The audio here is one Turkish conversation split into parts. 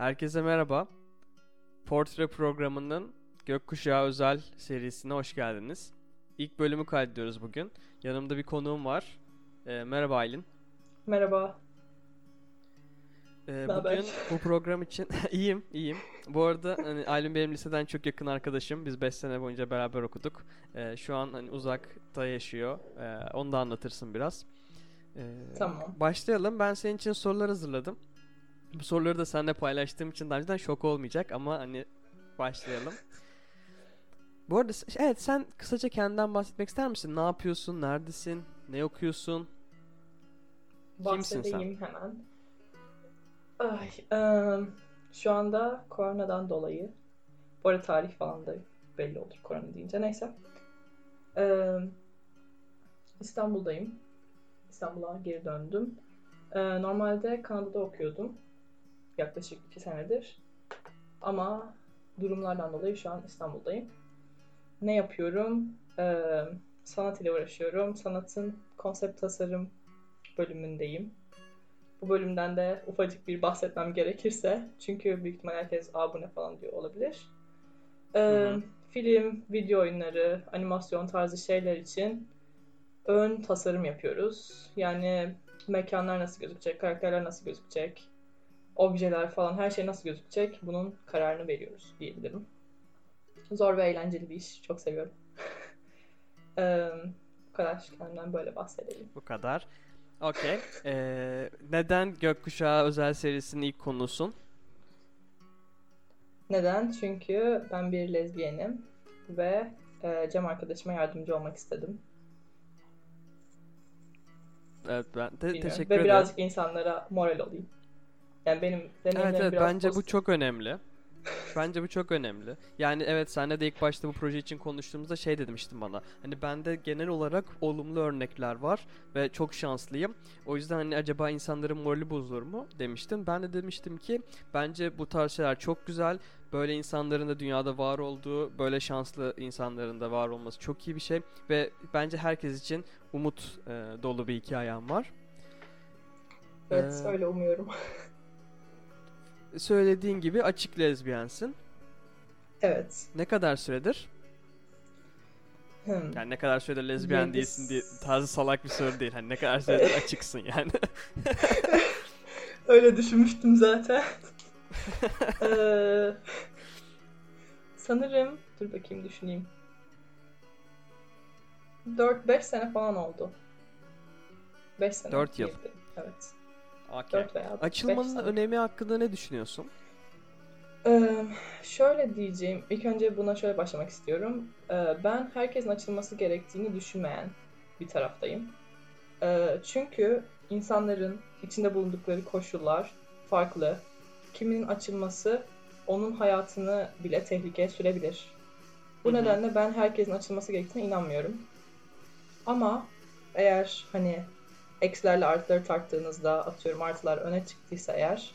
Herkese merhaba. Portre programının Gökkuşağı özel serisine hoş geldiniz. İlk bölümü kaydediyoruz bugün. Yanımda bir konuğum var. Ee, merhaba Aylin. Merhaba. Ee, bugün bu program için iyiyim, iyiyim. Bu arada hani Aylin benim liseden çok yakın arkadaşım. Biz 5 sene boyunca beraber okuduk. Ee, şu an hani uzakta yaşıyor. Ee, onu da anlatırsın biraz. Ee, tamam. Başlayalım. Ben senin için sorular hazırladım. Bu soruları da seninle paylaştığım için daha önceden şok olmayacak ama hani başlayalım. Bu arada evet sen kısaca kendinden bahsetmek ister misin? Ne yapıyorsun? Neredesin? Ne okuyorsun? Kimsin sen? hemen. Ay, ıı, şu anda koronadan dolayı bu arada tarih falan da belli olur korona deyince. Neyse. Ee, İstanbul'dayım. İstanbul'a geri döndüm. Normalde Kanada'da okuyordum yaklaşık iki senedir. Ama durumlardan dolayı şu an İstanbul'dayım. Ne yapıyorum? Ee, sanat ile uğraşıyorum. Sanatın konsept tasarım bölümündeyim. Bu bölümden de ufacık bir bahsetmem gerekirse çünkü büyük ihtimal herkes Aa, bu ne falan diyor olabilir. Ee, Film, video oyunları, animasyon tarzı şeyler için ön tasarım yapıyoruz. Yani mekanlar nasıl gözükecek, karakterler nasıl gözükecek, objeler falan her şey nasıl gözükecek bunun kararını veriyoruz diyebilirim. Zor ve eğlenceli bir iş. Çok seviyorum. ee, bu kadar kendimden böyle bahsedelim. Bu kadar. Okey. Ee, neden Gökkuşağı özel serisinin ilk konusun? Neden? Çünkü ben bir lezbiyenim ve e, Cem arkadaşıma yardımcı olmak istedim. Evet ben de Bilmiyorum. teşekkür ederim. Ve birazcık insanlara moral olayım. Yani benim deneyimlerim evet, evet, biraz bence pozitif. bu çok önemli. Bence bu çok önemli. Yani evet senle de ilk başta bu proje için konuştuğumuzda şey demiştin bana. Hani bende genel olarak olumlu örnekler var ve çok şanslıyım. O yüzden hani acaba insanların morali bozulur mu demiştin. Ben de demiştim ki bence bu tarz şeyler çok güzel. Böyle insanların da dünyada var olduğu, böyle şanslı insanların da var olması çok iyi bir şey ve bence herkes için umut e, dolu bir hikayem var. Evet, ee, öyle umuyorum. söylediğin gibi açık lezbiyensin. Evet. Ne kadar süredir? Hmm. Yani ne kadar süredir lezbiyen Yedis. değilsin diye tarzı salak bir soru değil. Hani ne kadar süredir açıksın yani. Öyle düşünmüştüm zaten. ee, sanırım dur bakayım düşüneyim. 4-5 sene falan oldu. 5 sene. 4 yıl. Evet. Okay. 4 veya Açılmanın önemi hakkında ne düşünüyorsun? Ee, şöyle diyeceğim. İlk önce buna şöyle başlamak istiyorum. Ee, ben herkesin açılması gerektiğini düşünmeyen bir taraftayım. Ee, çünkü insanların içinde bulundukları koşullar farklı. Kiminin açılması onun hayatını bile tehlikeye sürebilir. Bu Hı-hı. nedenle ben herkesin açılması gerektiğine inanmıyorum. Ama eğer hani eksilerle artıları tarttığınızda atıyorum artılar öne çıktıysa eğer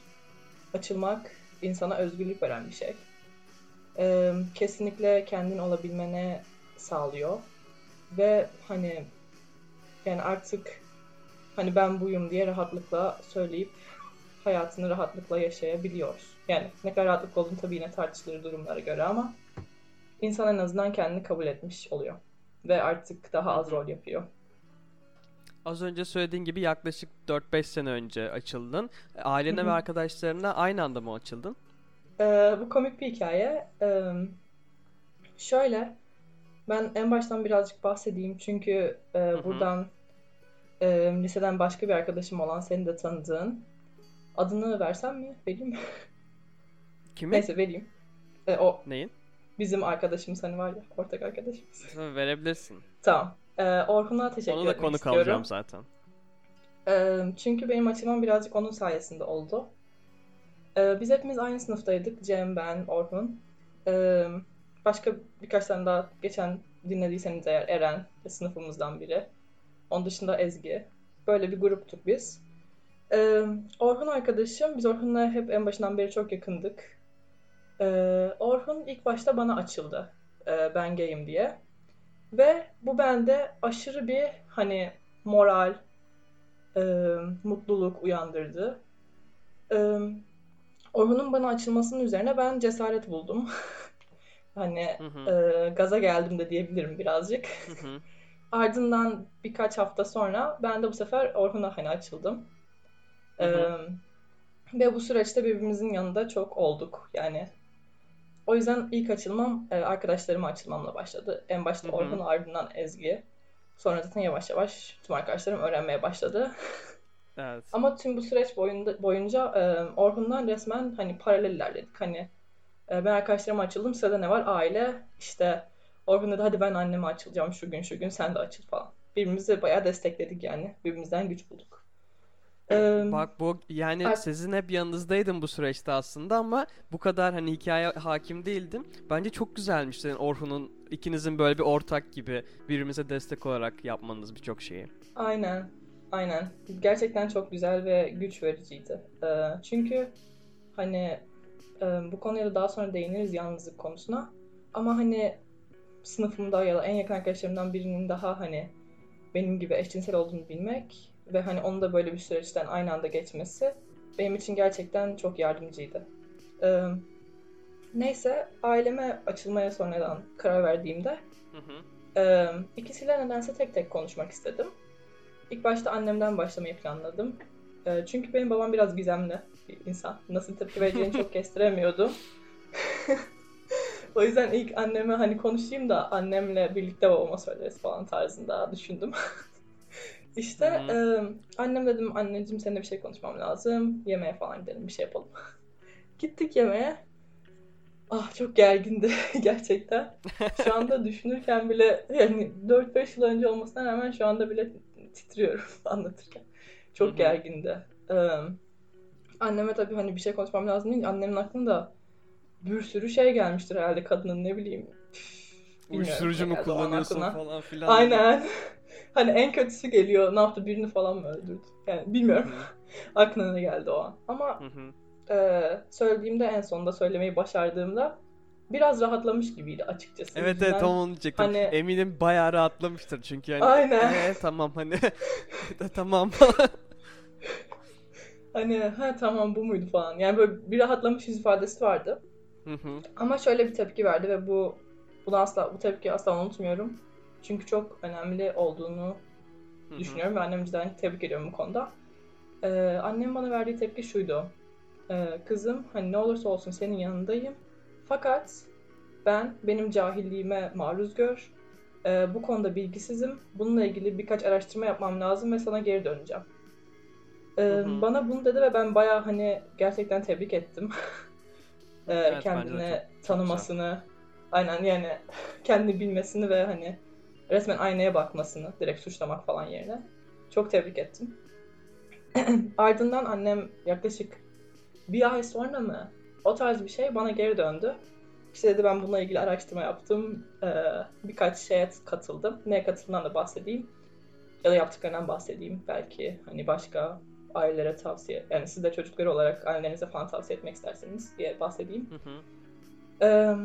açılmak insana özgürlük veren bir şey. Ee, kesinlikle kendin olabilmene sağlıyor. Ve hani yani artık hani ben buyum diye rahatlıkla söyleyip hayatını rahatlıkla yaşayabiliyoruz. Yani ne kadar rahatlık olduğunu tabii yine tartışılır durumlara göre ama insan en azından kendini kabul etmiş oluyor. Ve artık daha az rol yapıyor. Az önce söylediğin gibi yaklaşık 4-5 sene önce açıldın. Ailene Hı-hı. ve arkadaşlarına aynı anda mı açıldın? Ee, bu komik bir hikaye. Ee, şöyle, ben en baştan birazcık bahsedeyim çünkü e, buradan e, liseden başka bir arkadaşım olan seni de tanıdığın adını versem mi? Vereyim mi? Kimi? Neyse vereyim. E, o. Neyin? Bizim arkadaşımız hani var ya ortak arkadaşımız. Verebilirsin. Tamam. Ee, Orkun'a teşekkür Onu da konu istiyorum. kalacağım zaten. Ee, çünkü benim açılmam birazcık onun sayesinde oldu. Ee, biz hepimiz aynı sınıftaydık. Cem, ben, Orhun. Ee, başka birkaç tane daha geçen dinlediyseniz eğer Eren sınıfımızdan biri. Onun dışında Ezgi. Böyle bir gruptuk biz. Ee, Orhun arkadaşım, biz Orhun'la hep en başından beri çok yakındık. Ee, Orhun ilk başta bana açıldı. Ee, ben gayim diye. Ve bu bende aşırı bir hani moral, e, mutluluk uyandırdı. E, Orhun'un bana açılmasının üzerine ben cesaret buldum. hani Hı hı. e, gaza geldim de diyebilirim birazcık. Hı hı. Ardından birkaç hafta sonra ben de bu sefer Orhun'a hani açıldım. Hı hı. Ee, ve bu süreçte birbirimizin yanında çok olduk. Yani o yüzden ilk açılmam e, arkadaşlarıma açılmamla başladı. En başta. Orhun ardından Ezgi. Sonra zaten yavaş yavaş tüm arkadaşlarım öğrenmeye başladı. Evet. Ama tüm bu süreç boyunda, boyunca e, Orhun'dan resmen hani paralel ilerledik. Hani e, ben arkadaşlarıma açıldım. Sırada ne var? Aile. İşte Orhun dedi hadi ben anneme açılacağım şu gün şu gün sen de açıl falan. Birbirimizi bayağı destekledik yani. Birbirimizden güç bulduk. Ee, Bak bu yani Ar- sizin hep yanınızdaydım bu süreçte aslında ama bu kadar hani hikaye hakim değildim. Bence çok güzelmiş senin Orhun'un ikinizin böyle bir ortak gibi birbirimize destek olarak yapmanız birçok şeyi. Aynen. Aynen. Gerçekten çok güzel ve güç vericiydi. Ee, çünkü hani e, bu konuya da daha sonra değiniriz yalnızlık konusuna. Ama hani sınıfımda ya da en yakın arkadaşlarımdan birinin daha hani benim gibi eşcinsel olduğunu bilmek ve hani onun da böyle bir süreçten aynı anda geçmesi benim için gerçekten çok yardımcıydı. Ee, neyse aileme açılmaya sonradan karar verdiğimde Hı hı. ee, ikisiyle nedense tek tek konuşmak istedim. İlk başta annemden başlamayı planladım. Ee, çünkü benim babam biraz gizemli bir insan. Nasıl tepki vereceğini çok kestiremiyordu. o yüzden ilk anneme hani konuşayım da annemle birlikte babama söyleriz falan tarzında düşündüm. işte e, annem dedim anneciğim seninle bir şey konuşmam lazım. Yemeğe falan gidelim bir şey yapalım. Gittik yemeğe. Ah çok gergindi gerçekten. Şu anda düşünürken bile yani 4-5 yıl önce olmasına rağmen şu anda bile titriyorum anlatırken. Çok Hı hı. gergindi. Ee, anneme tabii hani bir şey konuşmam lazım deyince annemin aklında bir sürü şey gelmiştir herhalde kadının ne bileyim. Uyuşturucu mu kullanıyorsun falan filan. Aynen. Hani en kötüsü geliyor. Ne yaptı? Birini falan mı öldürdü? Yani bilmiyorum. Aklına ne geldi o an. Ama e, söylediğimde en sonunda söylemeyi başardığımda biraz rahatlamış gibiydi açıkçası. Evet evet tamam onu diyecektim. hani- Eminim bayağı rahatlamıştır çünkü yani. Aynen. "Ee, tamam hani tamam. Hani ha tamam bu muydu falan. Yani böyle bir rahatlamış yüz ifadesi vardı. Hı hı. Ama şöyle bir tepki verdi ve bu bunu asla bu tepkiyi asla unutmuyorum. Çünkü çok önemli olduğunu düşünüyorum ve annemi cidden tebrik ediyorum bu konuda. Ee, annem bana verdiği tepki şuydu. Ee, kızım hani ne olursa olsun senin yanındayım. Fakat ben benim cahilliğime maruz gör. Ee, bu konuda bilgisizim. Bununla ilgili birkaç araştırma yapmam lazım ve sana geri döneceğim. Ee, Hı hı. bana bunu dedi ve ben bayağı hani gerçekten tebrik ettim. Ee, Evet, kendini çok- çok tanımasını, aynen yani kendini bilmesini ve hani resmen aynaya bakmasını, direkt suçlamak falan yerine çok tebrik ettim. Ardından annem yaklaşık bir ay sonra mı o tarz bir şey bana geri döndü. İşte dedi ben bununla ilgili araştırma yaptım. Ee, birkaç şeye katıldım. Neye katıldığımdan da bahsedeyim. Ya da yaptıklarından bahsedeyim. Belki hani başka ailelere tavsiye, yani siz de çocukları olarak ailelerinize falan tavsiye etmek isterseniz diye bahsedeyim. Hı hı. Ee,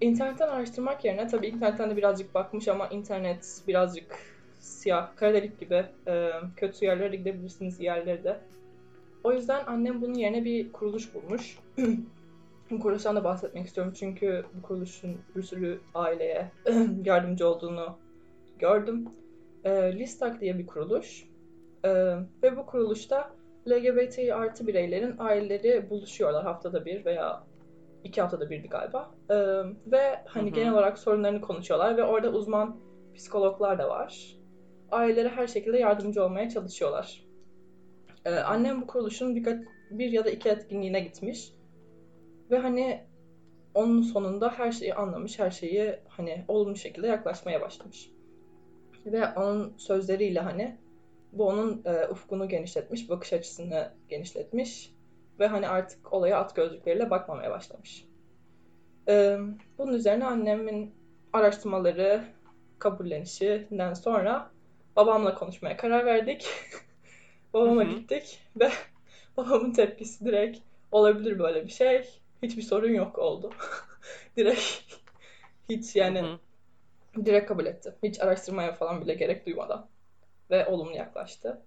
internetten araştırmak yerine tabii internetten de birazcık bakmış ama internet birazcık siyah, kara delik gibi e, kötü yerlere de gidebilirsiniz yerlere de. O yüzden annem bunun yerine bir kuruluş bulmuş. bu kuruluştan da bahsetmek istiyorum çünkü bu kuruluşun bir sürü aileye yardımcı olduğunu gördüm. E, Listak diye bir kuruluş. E, ve bu kuruluşta LGBT artı bireylerin aileleri buluşuyorlar haftada bir veya iki haftada birdi galiba. Ee, ve hani Hı hı. genel olarak sorunlarını konuşuyorlar ve orada uzman psikologlar da var. Ailelere her şekilde yardımcı olmaya çalışıyorlar. Ee, annem bu kuruluşun birkaç, bir ya da iki etkinliğine gitmiş. Ve hani onun sonunda her şeyi anlamış, her şeyi hani olumlu şekilde yaklaşmaya başlamış. Ve onun sözleriyle hani bu onun e, ufkunu genişletmiş, bakış açısını genişletmiş ve hani artık olaya at gözlükleriyle bakmamaya başlamış. Ee, bunun üzerine annemin araştırmaları kabullenişinden sonra babamla konuşmaya karar verdik. Babama Hı hı. gittik ve babamın tepkisi direkt olabilir böyle bir şey. Hiçbir sorun yok oldu. direkt hiç yani Hı hı. direkt kabul etti. Hiç araştırmaya falan bile gerek duymadan. Ve olumlu yaklaştı.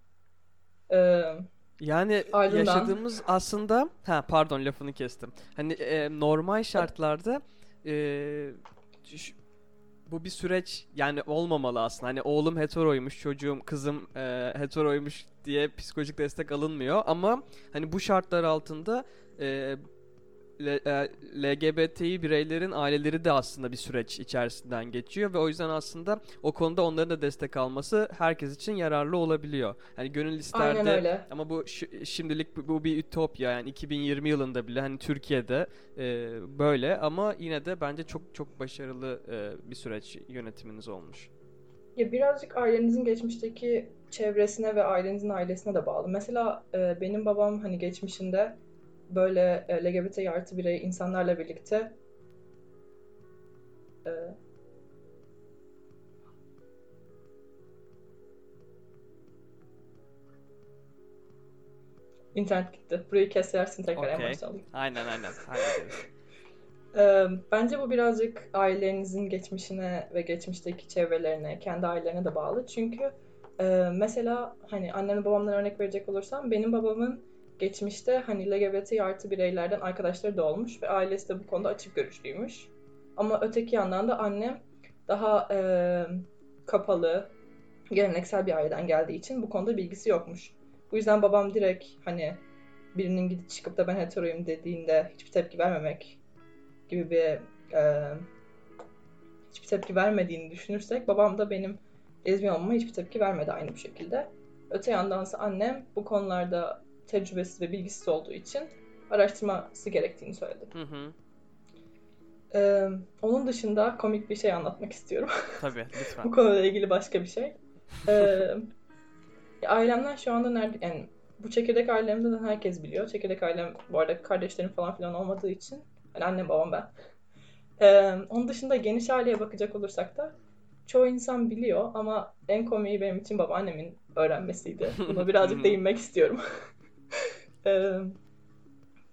Ee, Yani Ardından- yaşadığımız aslında ha pardon lafını kestim. Hani e, normal şartlarda e, bu bir süreç yani olmamalı aslında. Hani oğlum heteroymuş, çocuğum, kızım e, heteroymuş diye psikolojik destek alınmıyor ama hani bu şartlar altında e, LGBTİ bireylerin aileleri de aslında bir süreç içerisinden geçiyor ve o yüzden aslında o konuda onların da destek alması herkes için yararlı olabiliyor. Yani gönül ister Aynen öyle. ama bu şi- şimdilik bu, bu bir ütopya yani 2020 yılında bile hani Türkiye'de e, böyle ama yine de bence çok çok başarılı e, bir süreç yönetiminiz olmuş. Ya birazcık ailenizin geçmişteki çevresine ve ailenizin ailesine de bağlı. Mesela e, benim babam hani geçmişinde böyle e, LGBT artı birey insanlarla birlikte e, internet gitti. Burayı kesersin tekrar en Okey. baştan. Aynen aynen. Ee, bence bu birazcık ailenizin geçmişine ve geçmişteki çevrelerine, kendi ailelerine de bağlı. Çünkü e, mesela hani annemle babamdan örnek verecek olursam benim babamın geçmişte hani LGBT artı bireylerden arkadaşları da olmuş ve ailesi de bu konuda açık görüşlüymüş. Ama öteki yandan da annem daha e, kapalı, geleneksel bir aileden geldiği için bu konuda bilgisi yokmuş. Bu yüzden babam direkt hani birinin gidip çıkıp da ben heteroyum dediğinde hiçbir tepki vermemek gibi bir e, hiçbir tepki vermediğini düşünürsek babam da benim lezbiyen olmama hiçbir tepki vermedi aynı bu şekilde. Öte yandansa annem bu konularda tecrübesiz ve bilgisiz olduğu için araştırması gerektiğini söyledi. Hı hı. E, onun dışında komik bir şey anlatmak istiyorum. Tabii bu lütfen. konuyla ilgili başka bir şey. E, ailemden şu anda nerede yani bu çekirdek ailemde de herkes biliyor. Çekirdek ailem bu arada kardeşlerim falan filan olmadığı için yani annem babam ben. Ee, onun dışında geniş aileye bakacak olursak da çoğu insan biliyor ama en komiği benim için babaannemin öğrenmesiydi. Buna birazcık değinmek istiyorum. Ee,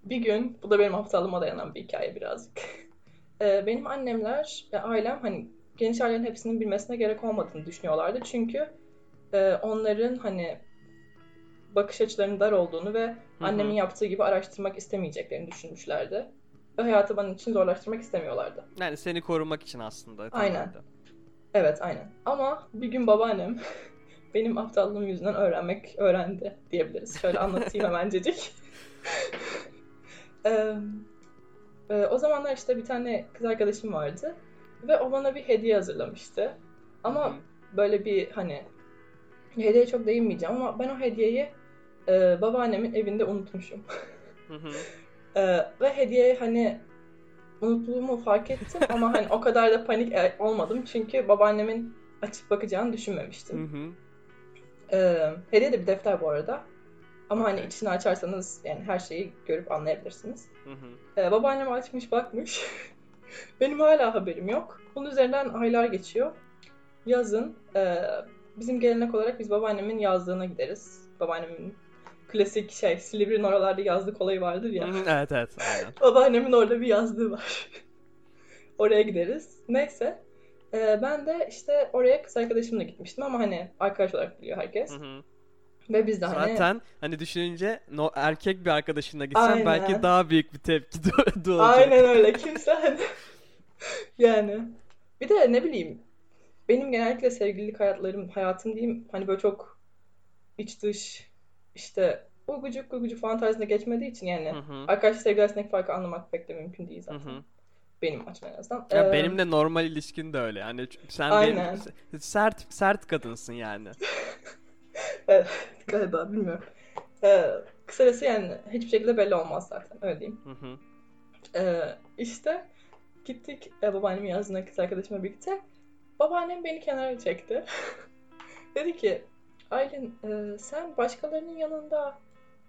bir gün, bu da benim haftalığıma dayanan bir hikaye birazcık. Ee, benim annemler, e, ailem hani geniş ailenin hepsinin bilmesine gerek olmadığını düşünüyorlardı. Çünkü e, onların hani bakış açılarının dar olduğunu ve hı. annemin yaptığı gibi araştırmak istemeyeceklerini düşünmüşlerdi. Ve hayatı benim için zorlaştırmak istemiyorlardı. Yani seni korumak için aslında. Aynen. temelde. Evet aynen. Ama bir gün babaannem benim aptallığım yüzünden öğrenmek öğrendi diyebiliriz. Şöyle anlatayım hemencecik. Ee, e, o zamanlar işte bir tane kız arkadaşım vardı. Ve o bana bir hediye hazırlamıştı. Ama böyle bir hani hediye çok değinmeyeceğim ama ben o hediyeyi e, babaannemin evinde unutmuşum. Ee, ve hediye hani unuttuğumu fark ettim ama hani o kadar da panik e, olmadım çünkü babaannemin açıp bakacağını düşünmemiştim. Ee, hediye de bir defter bu arada. Ama hani Okey. içini açarsanız yani her şeyi görüp anlayabilirsiniz. Hı hı. Ee, babaannem açmış bakmış. Benim hala haberim yok. Bunun üzerinden aylar geçiyor. Yazın e, bizim gelenek olarak biz babaannemin yazlığına gideriz. Babaannemin klasik şey Silivri'nin oralarda yazlık olayı vardır ya. Evet evet aynen. Babaannemin orada bir yazlığı var. Oraya gideriz. Neyse. Ee, ben de işte oraya kız arkadaşımla gitmiştim ama hani arkadaş olarak biliyor herkes. Hı hı. Ve biz de hani Zaten hani düşününce no, erkek bir arkadaşınla gitsen Aynen. belki daha büyük bir tepki do- doğacak. aynen öyle kimse hani yani bir de ne bileyim benim genellikle sevgililik hayatlarım hayatım diyeyim hani böyle çok iç dış işte uygucuk uygucuk falan tarzında geçmediği için yani Hı hı. arkadaş sevgili arasındaki farkı anlamak pek de mümkün değil Hı zaten. hı. Benim açımdan en azından. Ya Ee, benim de normal ilişkin de öyle. Yani sen Aynen. benim sert sert kadınsın yani. Evet, galiba bilmiyorum. Ee, kısacası yani hiçbir şekilde belli olmaz zaten öyle diyeyim. Hı hı. Ee, işte gittik e, babaannemin yazlığına kız arkadaşımla birlikte. Babaannem beni kenara çekti. Dedi ki Aylin e, sen başkalarının yanında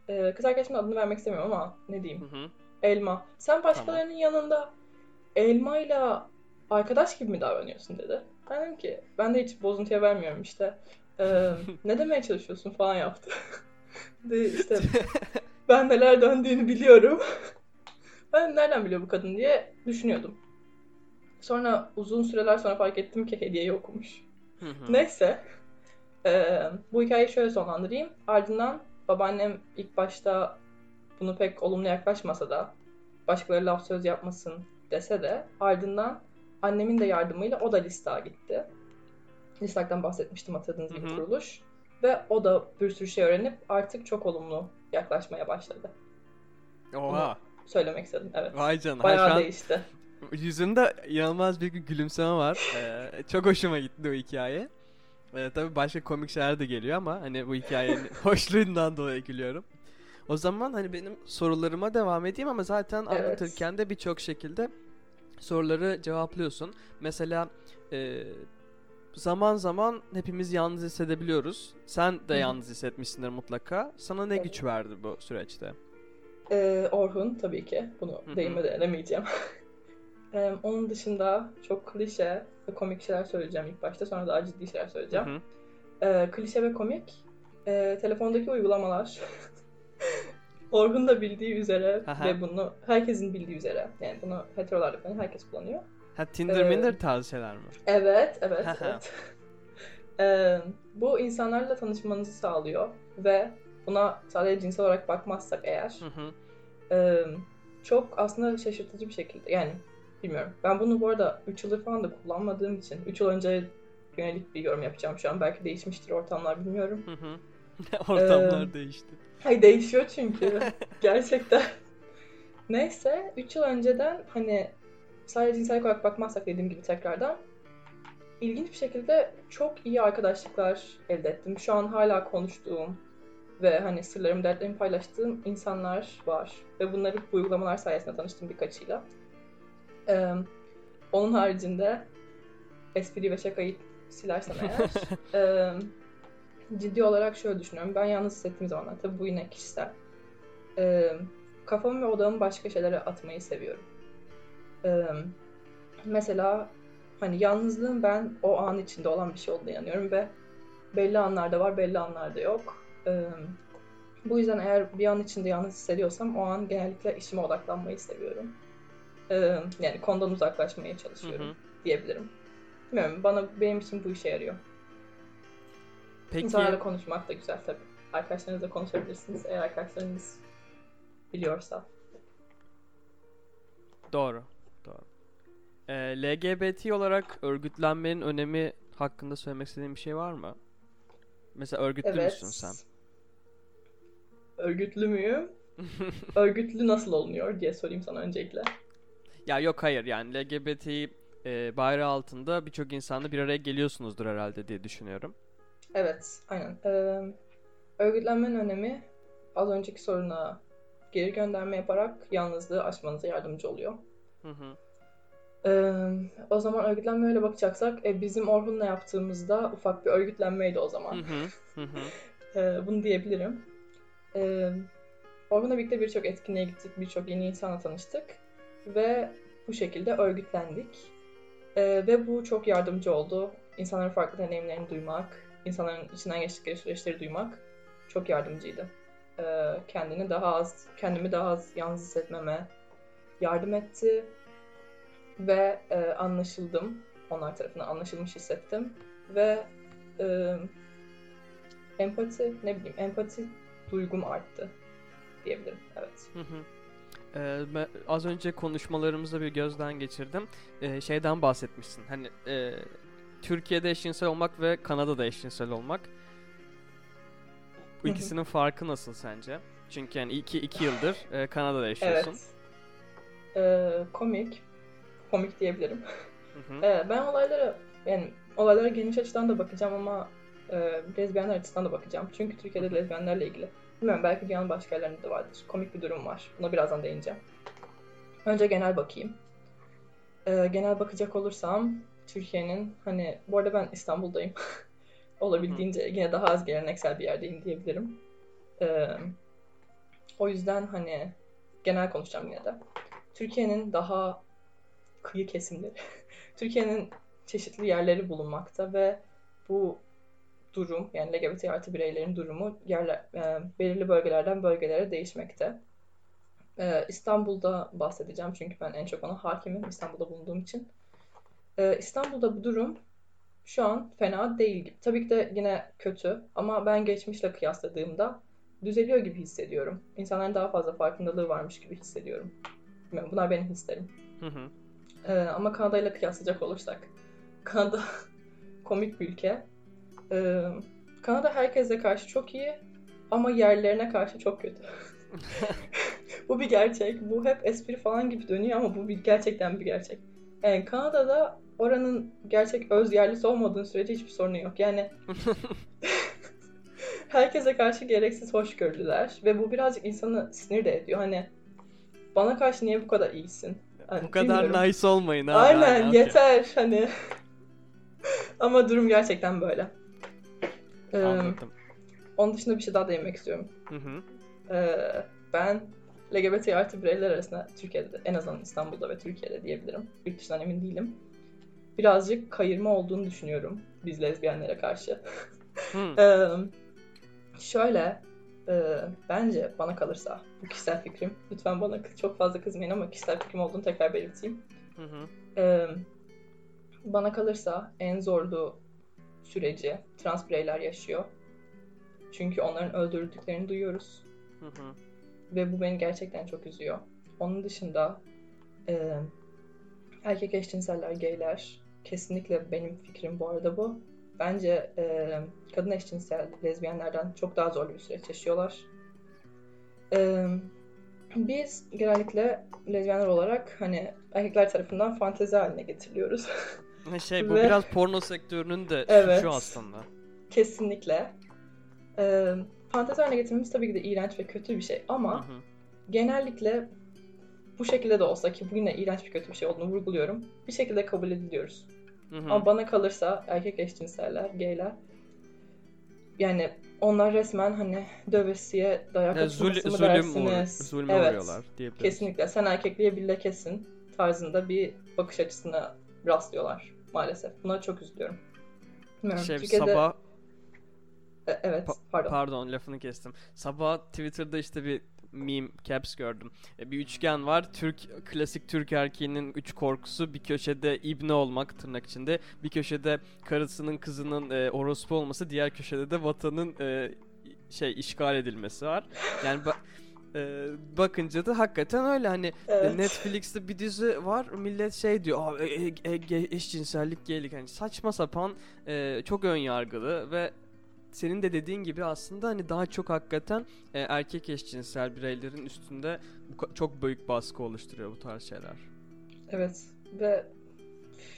e, kız arkadaşımın adını vermek istemiyorum ama ne Hı diyeyim hı. elma. Sen başkalarının yanında elmayla arkadaş gibi mi davranıyorsun dedi. Ben dedim ki ben de hiç bozuntuya vermiyorum işte. Ee, ne demeye çalışıyorsun falan yaptı. De işte ben neler döndüğünü biliyorum. ben nereden biliyor bu kadın diye düşünüyordum. Sonra uzun süreler sonra fark ettim ki hediyeyi okumuş. Neyse. Ee, bu hikayeyi şöyle sonlandırayım. Ardından babaannem ilk başta bunu pek olumlu yaklaşmasa da başkaları laf söz yapmasın dese de ardından annemin de yardımıyla o da Lista'ya gitti. Lista'dan bahsetmiştim hatırladığınız gibi kuruluş. Ve o da bir sürü şey öğrenip artık çok olumlu yaklaşmaya başladı. Oha. Söylemek istedim evet. Vay canına. Bayağı an değişti. yüzünde inanılmaz bir gülümseme var. Ee, çok hoşuma gitti o hikaye. Ee, tabii başka komik şeyler de geliyor ama hani bu hikayenin hoşluğundan dolayı gülüyorum. O zaman hani benim sorularıma devam edeyim ama zaten Evet. anlatırken de birçok şekilde soruları cevaplıyorsun. Mesela e, zaman zaman hepimiz yalnız hissedebiliyoruz. Sen de Hı yalnız hissetmişsindir mutlaka. Sana ne Evet. güç verdi bu süreçte? Ee, Orhun tabii ki. Bunu Hı hı. değinmeden edemeyeceğim. Ee, onun dışında çok klişe ve komik şeyler söyleyeceğim ilk başta. Sonra daha ciddi şeyler söyleyeceğim. Ee, klişe ve komik. Ee, telefondaki uygulamalar. Orhun da bildiği üzere Aha. ve bunu herkesin bildiği üzere. Yani bunu heterolar da kullanıyor, herkes kullanıyor. Ha Tinder Ee, Minder tarzı şeyler mi? Evet, evet, evet. Ee, bu insanlarla tanışmanızı sağlıyor ve buna sadece cinsel olarak bakmazsak eğer Hı hı. Ee, çok aslında şaşırtıcı bir şekilde yani bilmiyorum. Ben bunu bu arada 3 yıldır falan da kullanmadığım için 3 yıl önce yönelik bir yorum yapacağım şu an. Belki değişmiştir ortamlar bilmiyorum. Hı hı. Ortamlar Ee, değişti. Hayır değişiyor çünkü gerçekten. Neyse 3 yıl önceden hani sadece cinsel olarak bakmazsak dediğim gibi tekrardan ilginç bir şekilde çok iyi arkadaşlıklar elde ettim. Şu an hala konuştuğum ve hani sırlarımı, dertlerimi paylaştığım insanlar var. Ve bunları bu uygulamalar sayesinde tanıştım birkaçıyla. Ee, onun haricinde espri ve şakayı silersem eğer e, ciddi olarak şöyle düşünüyorum. Ben yalnız hissettiğim zamanlar, tabii bu yine kişisel. E, kafamı ve odağımı başka şeylere atmayı seviyorum. E, mesela hani yalnızlığın ben o an içinde olan bir şey olduğuna inanıyorum ve belli anlarda var, belli anlarda yok. E, bu yüzden eğer bir an içinde yalnız hissediyorsam o an genellikle işime odaklanmayı seviyorum. E, yani konudan uzaklaşmaya Hı çalışıyorum hı. diyebilirim. Bilmiyorum bana benim için bu işe yarıyor. Peki İnsanlarla konuşmak da güzel tabii. Arkadaşlarınızla konuşabilirsiniz eğer arkadaşlarınız biliyorsa. doğru. Doğru. Ee, LGBT olarak örgütlenmenin önemi hakkında söylemek istediğin bir şey var mı? Mesela örgütlü Evet. müsün sen? Örgütlü müyüm? Örgütlü nasıl olunuyor diye sorayım sana öncelikle. Ya yok hayır yani LGBT e, bayrağı altında birçok insanla bir araya geliyorsunuzdur herhalde diye düşünüyorum. Evet, aynen. Ee, örgütlenmenin önemi az önceki soruna geri gönderme yaparak yalnızlığı aşmanıza yardımcı oluyor. Hı hı. Ee, o zaman örgütlenmeye öyle bakacaksak e, bizim Orhun'la yaptığımızda ufak bir örgütlenmeydi o Hı zaman. hı. Hı hı. Ee, bunu diyebilirim. Ee, Orhun'la birlikte birçok etkinliğe gittik, birçok yeni insanla tanıştık ve bu şekilde örgütlendik. Ee, ve bu çok yardımcı oldu. İnsanların farklı deneyimlerini duymak, insanların içinden geçtikleri süreçleri duymak çok yardımcıydı. Ee, kendini daha az, kendimi daha az yalnız hissetmeme yardım etti ve e, anlaşıldım. Onlar tarafından anlaşılmış hissettim ve e, empati ne bileyim empati duygum arttı diyebilirim. Evet. Hı hı. Ee, ben az önce konuşmalarımızda bir gözden geçirdim. Ee, şeyden bahsetmişsin. Hani e, Türkiye'de eşcinsel olmak ve Kanada'da eşcinsel olmak. Bu ikisinin farkı nasıl sence? Çünkü yani iki, iki yıldır e, Kanada'da yaşıyorsun. Evet. Ee, komik. Komik diyebilirim. Hı hı. Ee, ben olaylara yani olaylara geniş açıdan da bakacağım ama e, lezbiyenler açısından da bakacağım. Çünkü Türkiye'de lezbiyenlerle ilgili. Bilmiyorum belki dünyanın başka yerlerinde de vardır. Komik bir durum var. Buna birazdan değineceğim. Önce genel bakayım. Ee, genel bakacak olursam Türkiye'nin hani bu arada ben İstanbul'dayım. Olabildiğince yine daha az geleneksel bir yerdeyim diyebilirim. Ee, o yüzden hani genel konuşacağım yine de. Türkiye'nin daha kıyı kesimleri, Türkiye'nin çeşitli yerleri bulunmakta ve bu durum yani LGBT artı bireylerin durumu yerler, e, belirli bölgelerden bölgelere değişmekte. E, İstanbul'da bahsedeceğim çünkü ben en çok ona hakimim İstanbul'da bulunduğum için. E, İstanbul'da bu durum şu an fena değil. Tabii ki de yine kötü ama ben geçmişle kıyasladığımda düzeliyor gibi hissediyorum. İnsanların daha fazla farkındalığı varmış gibi hissediyorum. Bilmiyorum, bunlar benim hislerim. Hı hı. Ee, ama Kanada ile kıyaslayacak olursak. Kanada komik bir ülke. Ee, Kanada herkese karşı çok iyi ama yerlerine karşı çok kötü. bu bir gerçek. Bu hep espri falan gibi dönüyor ama bu bir gerçekten bir gerçek. Yani Kanada'da oranın gerçek öz yerlisi olmadığın sürece hiçbir sorunu yok. Yani herkese karşı gereksiz hoşgörülüler ve bu birazcık insanı sinir de ediyor. Hani bana karşı niye bu kadar iyisin? Hani Bu kadar bilmiyorum. nice olmayın abi. Aynen okey. yeter hani. Ama durum gerçekten böyle. Ee, Anladım. onun dışında bir şey daha değinmek istiyorum. Hı hı. Ee, ben LGBT artı bireyler arasında Türkiye'de de, en azından İstanbul'da ve Türkiye'de diyebilirim. Yurt dışından emin değilim. Birazcık kayırma olduğunu düşünüyorum biz lezbiyenlere karşı. Ee, şöyle e, bence bana kalırsa bu kişisel fikrim. Lütfen bana çok fazla kızmayın ama kişisel fikrim olduğunu tekrar belirteyim. Hı hı. Ee, bana kalırsa en zorlu süreci trans bireyler yaşıyor. Çünkü onların öldürüldüklerini duyuyoruz. Hı hı. Ve bu beni gerçekten çok üzüyor. Onun dışında e, erkek eşcinseller, gayler kesinlikle benim fikrim bu arada bu. Bence e, kadın eşcinsel lezbiyenlerden çok daha zorlu bir süreç yaşıyorlar. E, biz genellikle lezbiyenler olarak hani erkekler tarafından fantezi haline getiriliyoruz. Şey bu Ve- biraz porno sektörünün de Evet. şu aslında. Kesinlikle. E, fantezi haline getirmemiz tabii ki de iğrenç ve kötü bir şey Hı ama hı. genellikle bu şekilde de olsa ki bugün de iğrenç bir kötü bir şey olduğunu vurguluyorum. Bir şekilde kabul ediliyoruz. Hı hı. Ama bana kalırsa erkek eşcinseller, gayler yani onlar resmen hani dövesiye dayak Ya, atılması zul- zulüm, dersiniz? zulme evet, uğruyorlar diyebiliriz. kesinlikle. Sen erkekliğe bile kesin tarzında bir bakış açısına rastlıyorlar maalesef. Buna çok üzülüyorum. Bilmiyorum. Şey Türkiye'de... sabah E, evet, Pa- pardon. Pardon lafını kestim. Sabah Twitter'da işte bir meme caps gördüm. E, Bir üçgen var. Türk klasik Türk erkeğinin üç korkusu bir köşede ibne olmak tırnak içinde. Bir köşede karısının kızının e, orospu olması, diğer köşede de vatanın e, şey işgal edilmesi var. Yani ba- e, bakınca da hakikaten öyle hani Evet. e, Netflix'te bir dizi var millet şey diyor e, e, e, eşcinsellik geylik hani saçma sapan e, çok ön yargılı ve senin de dediğin gibi aslında hani daha çok hakikaten e, erkek eşcinsel bireylerin üstünde bu çok büyük baskı oluşturuyor bu tarz şeyler. Evet ve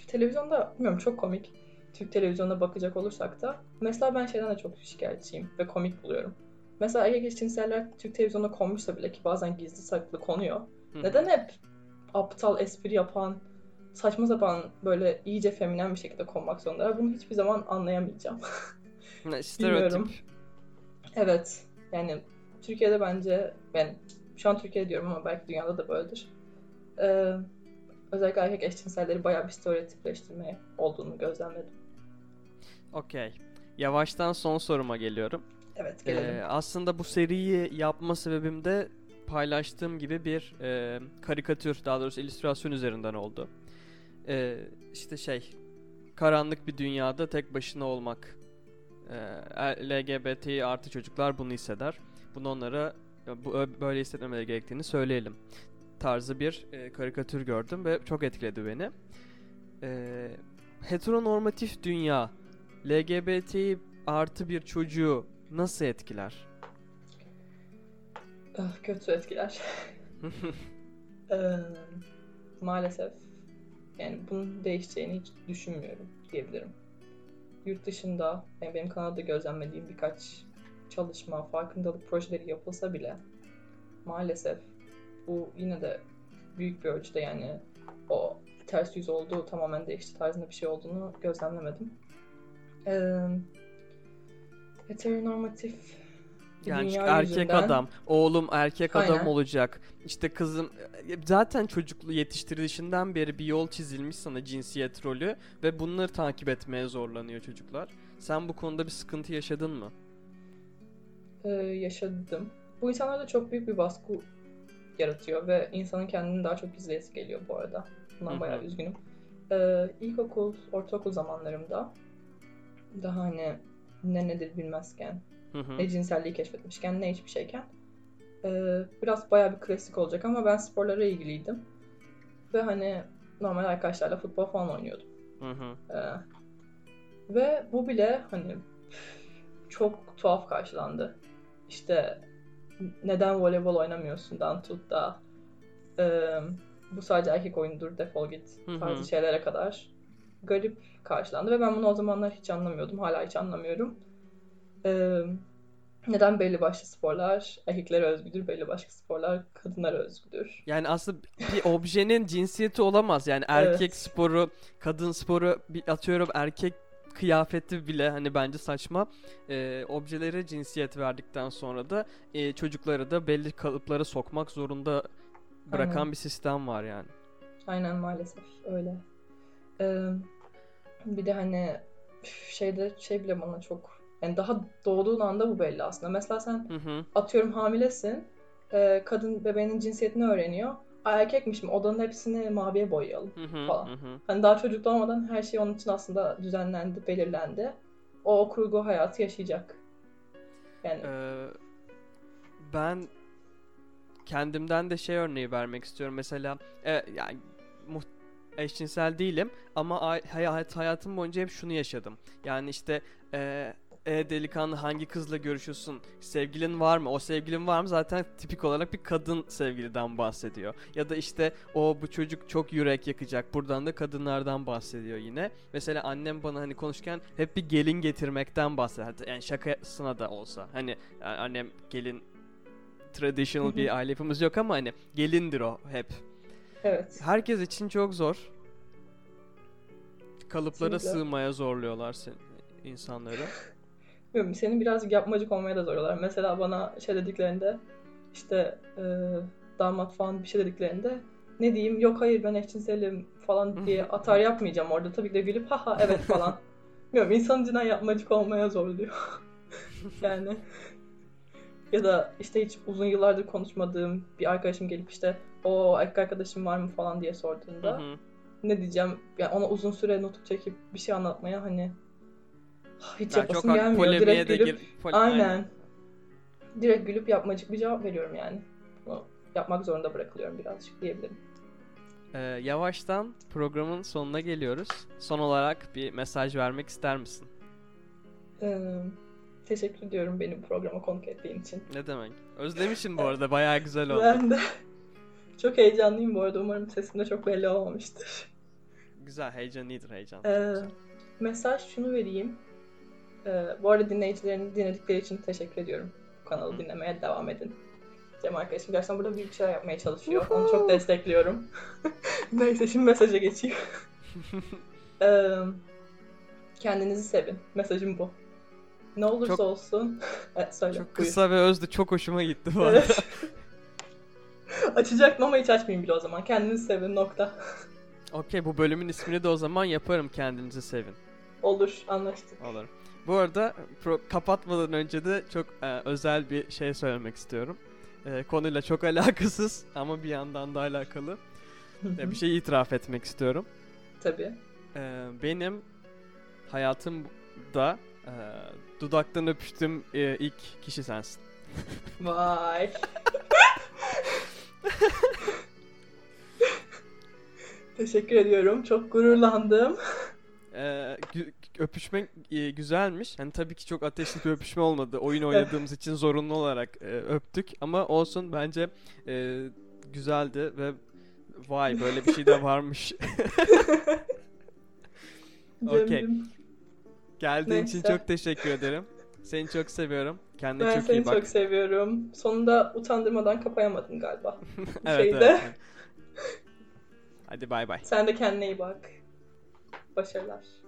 televizyonda bilmiyorum çok komik. Türk televizyonuna bakacak olursak da mesela ben şeyden de çok şikayetçiyim ve komik buluyorum. Mesela erkek eşcinseller Türk televizyonuna konmuşsa bile ki bazen gizli saklı konuyor. Hı. Neden hep aptal espri yapan, saçma sapan böyle iyice feminen bir şekilde konmak zorundalar? Bunu hiçbir zaman anlayamayacağım. Ne, Stereotip. Bilmiyorum. evet yani Türkiye'de bence ben şu an Türkiye diyorum ama belki dünyada da böyledir. Ee, özellikle erkek eşcinselleri bayağı bir stereotipleştirmeye olduğunu gözlemledim. Okey. Yavaştan son soruma geliyorum. Evet gelelim. Ee, aslında bu seriyi yapma sebebim de paylaştığım gibi bir e, karikatür, daha doğrusu illüstrasyon üzerinden oldu. Ee, işte şey, karanlık bir dünyada tek başına olmak. Ee, LGBT artı çocuklar bunu hisseder. Bunu onlara e, bu, böyle hissetmemeleri gerektiğini söyleyelim. Tarzı bir e, karikatür gördüm ve çok etkiledi beni. Ee, heteronormatif dünya, LGBT artı bir çocuğu nasıl etkiler? Ah, kötü etkiler. Ee, maalesef yani bunun değişeceğini hiç düşünmüyorum diyebilirim. Yurt dışında yani benim Kanada'da gözlemlediğim birkaç çalışma, farkındalık projeleri yapılsa bile maalesef bu yine de büyük bir ölçüde yani o ters yüz olduğu tamamen değişti tarzında bir şey olduğunu gözlemlemedim. Ee, heteronormatif Yani dünya erkek yüzünden- adam, oğlum erkek adam Aynen. olacak. İşte kızım e, zaten çocuklu yetiştirilişinden beri bir yol çizilmiş sana cinsiyet rolü ve bunları takip etmeye zorlanıyor çocuklar. Sen bu konuda bir sıkıntı yaşadın mı? e, yaşadım. Bu insanlarda çok büyük bir baskı yaratıyor ve insanın kendini daha çok gizleyesi geliyor bu arada. Bundan Hı hı. bayağı üzgünüm. Ee, ilkokul, ortaokul zamanlarımda daha hani ne nedir bilmezken Hı hı. Ne cinselliği keşfetmişken ne hiçbir şeyken. Ee, biraz bayağı bir klasik olacak ama ben sporlara ilgiliydim. Ve hani normal arkadaşlarla futbol falan oynuyordum. Hı hı. Ee, ve bu bile hani çok tuhaf karşılandı. İşte neden voleybol oynamıyorsundan tut da e, bu sadece erkek oyunudur defol git tarzı şeylere kadar garip karşılandı ve ben bunu o zamanlar hiç anlamıyordum. Hala hiç anlamıyorum. Ee, neden belli başlı sporlar erkeklere özgüdür, belli başlı sporlar kadınlara özgüdür. Yani aslında bir objenin cinsiyeti olamaz. Yani erkek Evet. sporu, kadın sporu bir atıyorum erkek kıyafeti bile hani bence saçma. Ee, objelere cinsiyet verdikten sonra da e, çocukları da belli kalıplara sokmak zorunda bırakan Aynen. bir sistem var yani. Aynen maalesef öyle. Ee, bir de hani şeyde şey bile bana çok yani daha doğduğun anda bu belli aslında. Mesela sen Hı hı. atıyorum hamilesin. e, kadın bebeğinin cinsiyetini öğreniyor. Ay erkekmiş mi? Odanın hepsini maviye boyayalım. Hı hı. Falan. Hı hı. Hani daha çocuk doğmadan her şey onun için aslında düzenlendi, belirlendi. O, o kurgu hayatı yaşayacak. Yani Ee, ben kendimden de şey örneği vermek istiyorum. Mesela e, yani muht- eşcinsel değilim ama ay- hayat hayatım boyunca hep şunu yaşadım. Yani işte e, e delikanlı hangi kızla görüşüyorsun? Sevgilin var mı? O sevgilin var mı? Zaten tipik olarak bir kadın sevgiliden bahsediyor. Ya da işte o bu çocuk çok yürek yakacak. Buradan da kadınlardan bahsediyor yine. Mesela annem bana hani konuşurken hep bir gelin getirmekten bahseder. Yani şakasına da olsa. Hani yani annem gelin traditional bir aile yapımız yok ama hani gelindir o hep. evet. Herkes için çok zor. Kalıplara Kesinlikle. sığmaya zorluyorlar sen, insanları. Bilmiyorum, senin birazcık yapmacık olmaya da zoruyorlar. Mesela bana şey dediklerinde işte e, damat falan bir şey dediklerinde ne diyeyim yok hayır ben eşcinselim falan diye atar yapmayacağım orada. Tabii ki de gülüp haha evet falan. Bilmiyorum insan cidden yapmacık olmaya zorluyor. yani ya da işte hiç uzun yıllardır konuşmadığım bir arkadaşım gelip işte o erkek arkadaşım var mı falan diye sorduğunda ne diyeceğim yani ona uzun süre nutuk çekip bir şey anlatmaya hani hiç Ben yapasım gelmiyor. Direkt gülüp gir... Aynen. Direkt gülüp yapmacık bir cevap veriyorum yani. Bunu yapmak zorunda bırakılıyorum birazcık diyebilirim. Ee, yavaştan programın sonuna geliyoruz. Son olarak bir mesaj vermek ister misin? Ee, teşekkür ediyorum benim programa konuk ettiğin için. Ne demek? Özlemişim bu arada. Bayağı güzel oldu. Ben de çok heyecanlıyım bu arada. Umarım sesim de çok belli olmamıştır. Güzel. Heyecan iyidir heyecan. Ee, mesaj şunu vereyim. Ee, bu arada dinleyicilerin dinledikleri için teşekkür ediyorum. Bu kanalı dinlemeye devam edin. Cem arkadaşım gerçekten burada büyük şeyler yapmaya çalışıyor. Onu çok destekliyorum. Neyse şimdi mesaja geçeyim. Ee, kendinizi sevin. Mesajım bu. Ne olursa Çok- olsun. Evet, söyle. Çok buyur. kısa ve özlü. Çok hoşuma gitti bu arada. Evet. Açacaktım ama hiç açmayayım bile o zaman. Kendinizi sevin nokta. Okey bu bölümün ismini de o zaman yaparım. Kendinizi sevin. Olur anlaştık. Olur. Bu arada pro- kapatmadan önce de çok e, özel bir şey söylemek istiyorum. E, konuyla çok alakasız ama bir yandan da alakalı. E, bir şey itiraf etmek istiyorum. Tabii. E, benim hayatımda e, dudaktan öpüştüğüm e, ilk kişi sensin. Vay. Teşekkür ediyorum. Çok gururlandım. E, öpüşmek e, güzelmiş. Hani tabii ki çok ateşli bir öpüşme olmadı. Oyun oynadığımız için zorunlu olarak e, öptük. Ama olsun bence e, güzeldi ve vay böyle bir şey de varmış. Okey. Geldiğin için Neyse. çok teşekkür ederim. Seni çok seviyorum. Kendine Ben çok seni iyi bak. çok seviyorum. Sonunda utandırmadan kapayamadım galiba. evet, şeyde. evet. Hadi bay bay. Sen de kendine iyi bak. Başarılar.